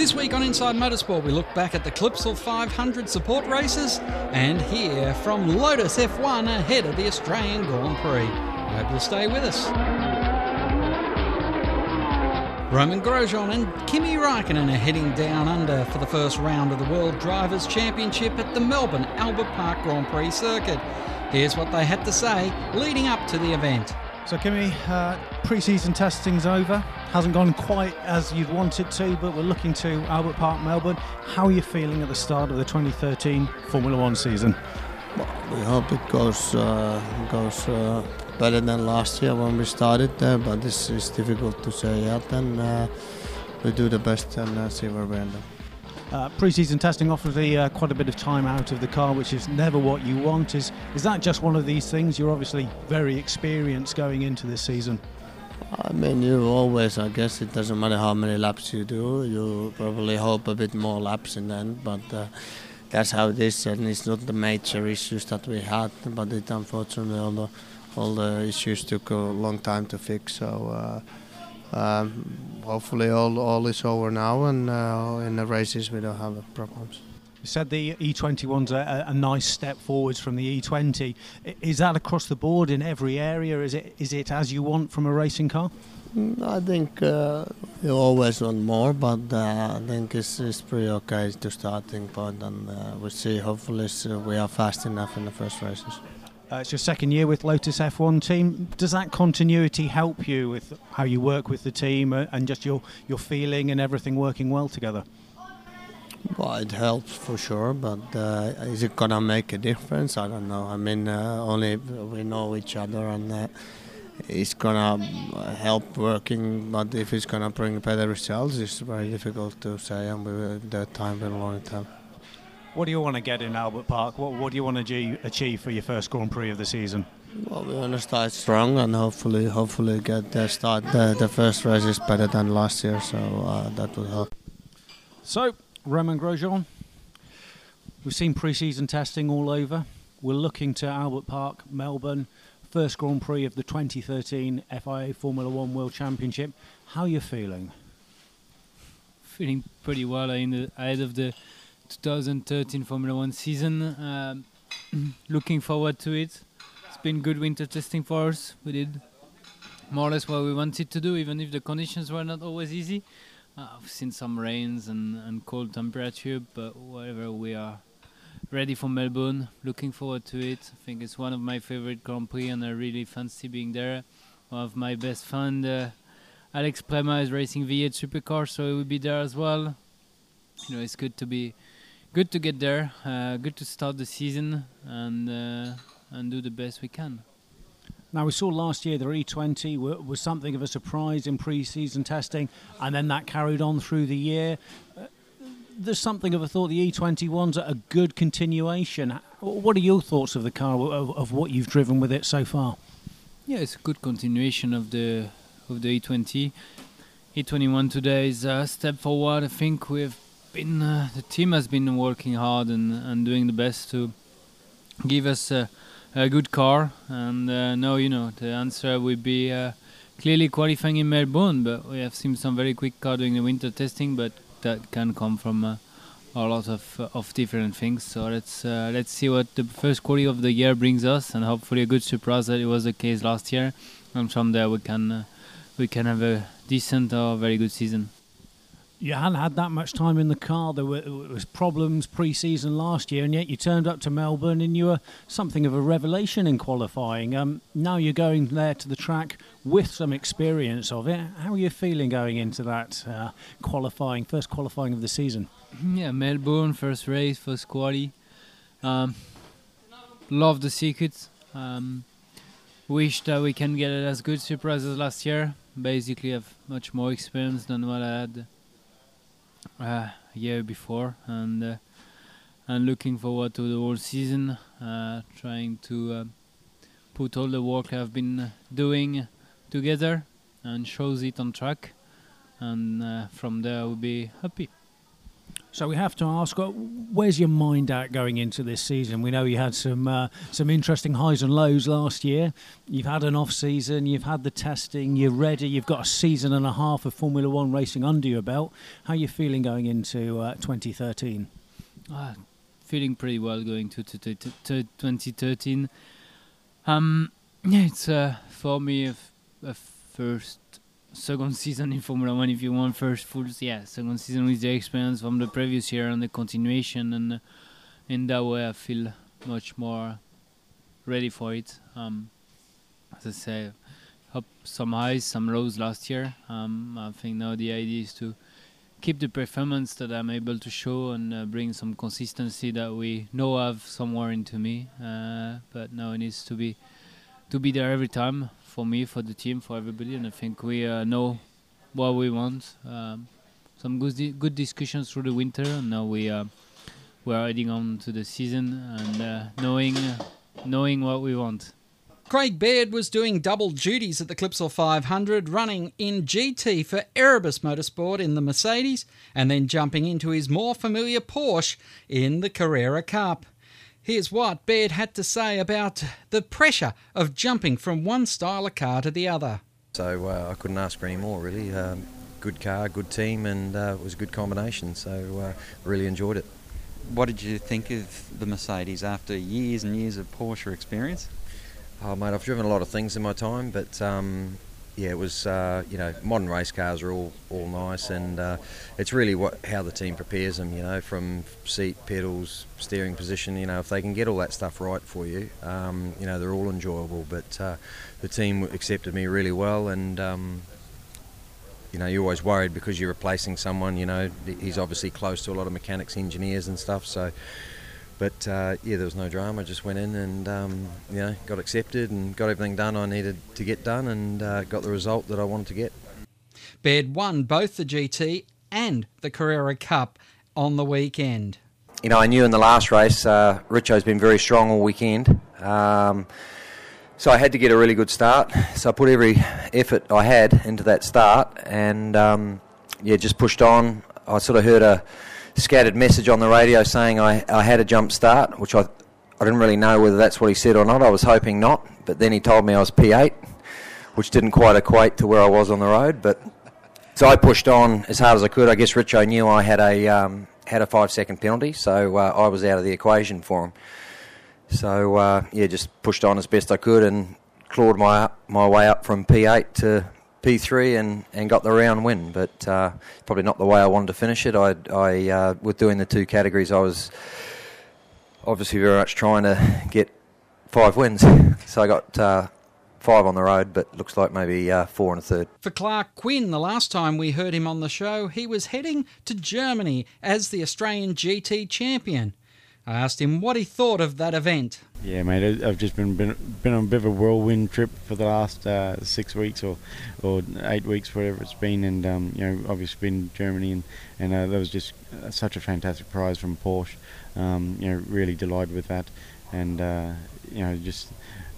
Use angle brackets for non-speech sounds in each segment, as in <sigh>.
This week on Inside Motorsport, we look back at the Clipsal 500 support races and hear from Lotus F1 ahead of the Australian Grand Prix. I hope you'll stay with us. Romain Grosjean and Kimi Raikkonen are heading down under for the first round of the World Drivers' Championship at the Melbourne Albert Park Grand Prix circuit. Here's what they had to say leading up to the event. So, Kimi, uh, pre-season testing's over. Hasn't gone quite as you'd want it to, but we're looking to Albert Park, Melbourne. How are you feeling at the start of the 2013 Formula One season? Well, we hope it goes uh, goes uh, better than last year when we started there, but this is difficult to say yet. And uh, we do the best and uh, see where we end up. Uh, pre-season testing offers the, uh, quite a bit of time out of the car, which is never what you want. Is is that just one of these things? You're obviously very experienced going into this season. I mean, you always, I guess, it doesn't matter how many laps you do. You probably hope a bit more laps in the end, but uh, that's how it is, and it's not the major issues that we had, but it unfortunately all the all the issues took a long time to fix. So. Uh, um, hopefully all, all is over now and uh, in the races we don't have problems. You said the E21's a, a nice step forwards from the E20. Is that across the board in every area? Is it is it as you want from a racing car? Mm, I think uh, you always want more, but uh, I think it's, it's pretty okay to starting point, and uh, we see. Hopefully, we are fast enough in the first races. Uh, it's your second year with Lotus F1 team. Does that continuity help you with how you work with the team uh, and just your, your feeling and everything working well together? Well, it helps for sure, but uh, is it gonna make a difference? I don't know. I mean, uh, only we know each other, and uh, it's gonna help working. But if it's gonna bring better results, it's very difficult to say, and we, the time will only tell. What do you want to get in Albert Park? What, what do you want to achieve for your first Grand Prix of the season? Well, we want to start strong and hopefully, hopefully get the start. The, the first race is better than last year, so uh, that will help. So, Romain Grosjean, we've seen pre-season testing all over. We're looking to Albert Park, Melbourne, first Grand Prix of the 2013 FIA Formula One World Championship. How are you feeling? Feeling pretty well in the ahead of the 2013 Formula One season. Um, <clears throat> looking forward to it. It's been good winter testing for us. We did more or less what we wanted to do, even if the conditions were not always easy. Uh, I've seen some rains and, and cold temperature, but whatever, we are ready for Melbourne. Looking forward to it. I think it's one of my favorite Grand Prix, and I really fancy being there. One of my best friend, uh, Alex Premat, is racing V8 supercar, so he will be there as well. You know, it's good to be good to get there. Uh, good to start the season and uh, and do the best we can. Now we saw last year the E20 was something of a surprise in pre-season testing, and then that carried on through the year. Uh, there's something of a thought the E21's a good continuation. What are your thoughts of the car, of, of what you've driven with it so far? Yeah, it's a good continuation of the of the E20. E21 today is a step forward. I think we've been uh, the team has been working hard and, and doing the best to give us a, a good car. And uh, now you know the answer would be uh, clearly qualifying in Melbourne. But we have seen some very quick car during the winter testing, but that can come from uh, a lot of uh, of different things. So let's uh, let's see what the first quality of the year brings us, and hopefully a good surprise that it was the case last year. And from there we can we can have a decent or very good season you hadn't had that much time in the car. There, were, was problems pre-season last year, and yet you turned up to Melbourne and you were something of a revelation in qualifying. Um, now you're going there to the track with some experience of it. How are you feeling going into that uh, qualifying, first qualifying of the season? Yeah, Melbourne, first race, first quali. Um, love the circuit. Um, wish that we can get as good surprise as last year. Basically, have much more experience than what I had uh, year before, and uh, and looking forward to the whole season. Uh, trying to put all the work I've been doing together and shows it on track, and from there I will be happy. So we have to ask, uh, where's your mind at going into this season? We know you had some uh, some interesting highs and lows last year. You've had an off season, you've had the testing, you're ready. You've got a season and a half of Formula One racing under your belt. How are you feeling going into uh, 2013? Uh, feeling pretty well going to, to, to, to 2013. Um, yeah, it's uh, for me a, f- a first second season in Formula One if you want first full yeah second season with the experience from the previous year and the continuation and uh, in that way I feel much more ready for it. Um, as I say, up some highs, some lows last year. Um, I think now the idea is to keep the performance that I'm able to show and uh, bring some consistency that we know have somewhere into me. Uh, but now it needs to be to be there every time for me, for the team, for everybody, and I think we uh, know what we want. Um, some good di- good discussions through the winter, and now we uh, we are heading on to the season and uh, knowing knowing what we want. Craig Baird was doing double duties at the Clipsal 500, running in GT for Erebus Motorsport in the Mercedes, and then jumping into his more familiar Porsche in the Carrera Cup. Here's what Baird had to say about the pressure of jumping from one style of car to the other. So uh, I couldn't ask for any more, really. Um, good car, good team, and uh, it was a good combination. So uh, really enjoyed it. What did you think of the Mercedes after years and years of Porsche experience? Oh, mate, I've driven a lot of things in my time, but um, yeah, it was uh, you know modern race cars are all all nice, and uh, it's really what how the team prepares them. You know, from seat, pedals, steering position. You know, if they can get all that stuff right for you, um, you know, they're all enjoyable. But uh, the team accepted me really well, and um, you know, you're always worried because you're replacing someone. You know, he's obviously close to a lot of mechanics, engineers, and stuff. So. But uh, yeah, there was no drama. I just went in and um, you know got accepted and got everything done I needed to get done and uh, got the result that I wanted to get. Baird won both the GT and the Carrera Cup on the weekend. You know, I knew in the last race, uh, Richo's been very strong all weekend. Um, so I had to get a really good start. So I put every effort I had into that start and um, yeah, just pushed on. I sort of heard a scattered message on the radio saying I, I had a jump start, which I, I didn't really know whether that's what he said or not. I was hoping not, but then he told me I was P8, which didn't quite equate to where I was on the road. But so I pushed on as hard as I could. I guess Richo knew I had a um, had a five second penalty, so uh, I was out of the equation for him. So uh, yeah, just pushed on as best I could and clawed my my way up from P8 to P3 and, and got the round win, but uh, probably not the way I wanted to finish it. I, I uh, with doing the two categories, I was obviously very much trying to get five wins. <laughs> So I got uh, five on the road, but looks like maybe uh, four and a third. For Klark Quinn, the last time we heard him on the show, he was heading to Germany as the Australian GT champion. I asked him what he thought of that event. Yeah, mate, I've just been been, been on a bit of a whirlwind trip for the last uh, six weeks or or eight weeks, whatever it's been, and um, you know, obviously been Germany, and and uh, that was just uh, such a fantastic prize from Porsche. Um, you know, really delighted with that, and uh, you know, just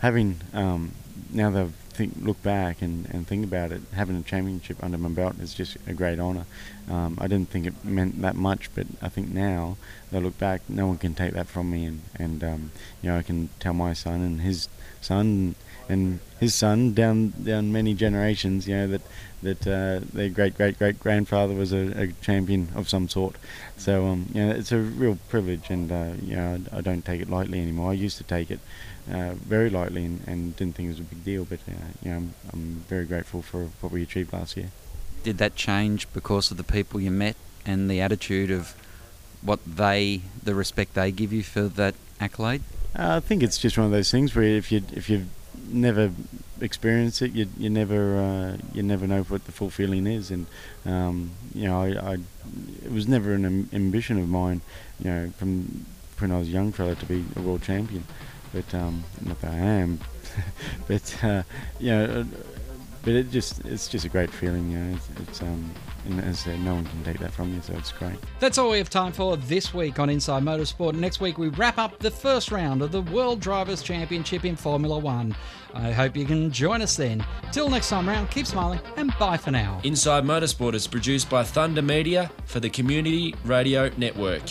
having um, now that I've think look back and, and think about it, having a championship under my belt is just a great honour. Um, I didn't think it meant that much, but I think now that I look back, no one can take that from me, and and um, you know I can tell my son and his son and his son down down many generations, you know that that uh, their great great great grandfather was a, a, champion of some sort. So um, you know it's a real privilege, and uh, you know I, I don't take it lightly anymore. I used to take it uh, very lightly and, and, didn't think it was a big deal. But uh, you know, I'm, I'm, very grateful for what we achieved last year. Did that change because of the people you met and the attitude of what they, the respect they give you for that accolade? Uh, I think it's just one of those things where if you if you've never experienced it, you you never uh, you never know what the full feeling is, and um, you know I, I, it was never an ambition of mine, you know, from when I was a young fella to be a world champion but um, not that I am. <laughs> but uh, you know, but it just it's just a great feeling. You know, it's, it's um, and as I said, no one can take that from you, so it's great. That's all we have time for this week on Inside Motorsport. Next week, we wrap up the first round of the World Drivers' Championship in Formula One. I hope you can join us then. Till next time round, keep smiling and bye for now. Inside Motorsport is produced by Thunder Media for the Community Radio Network.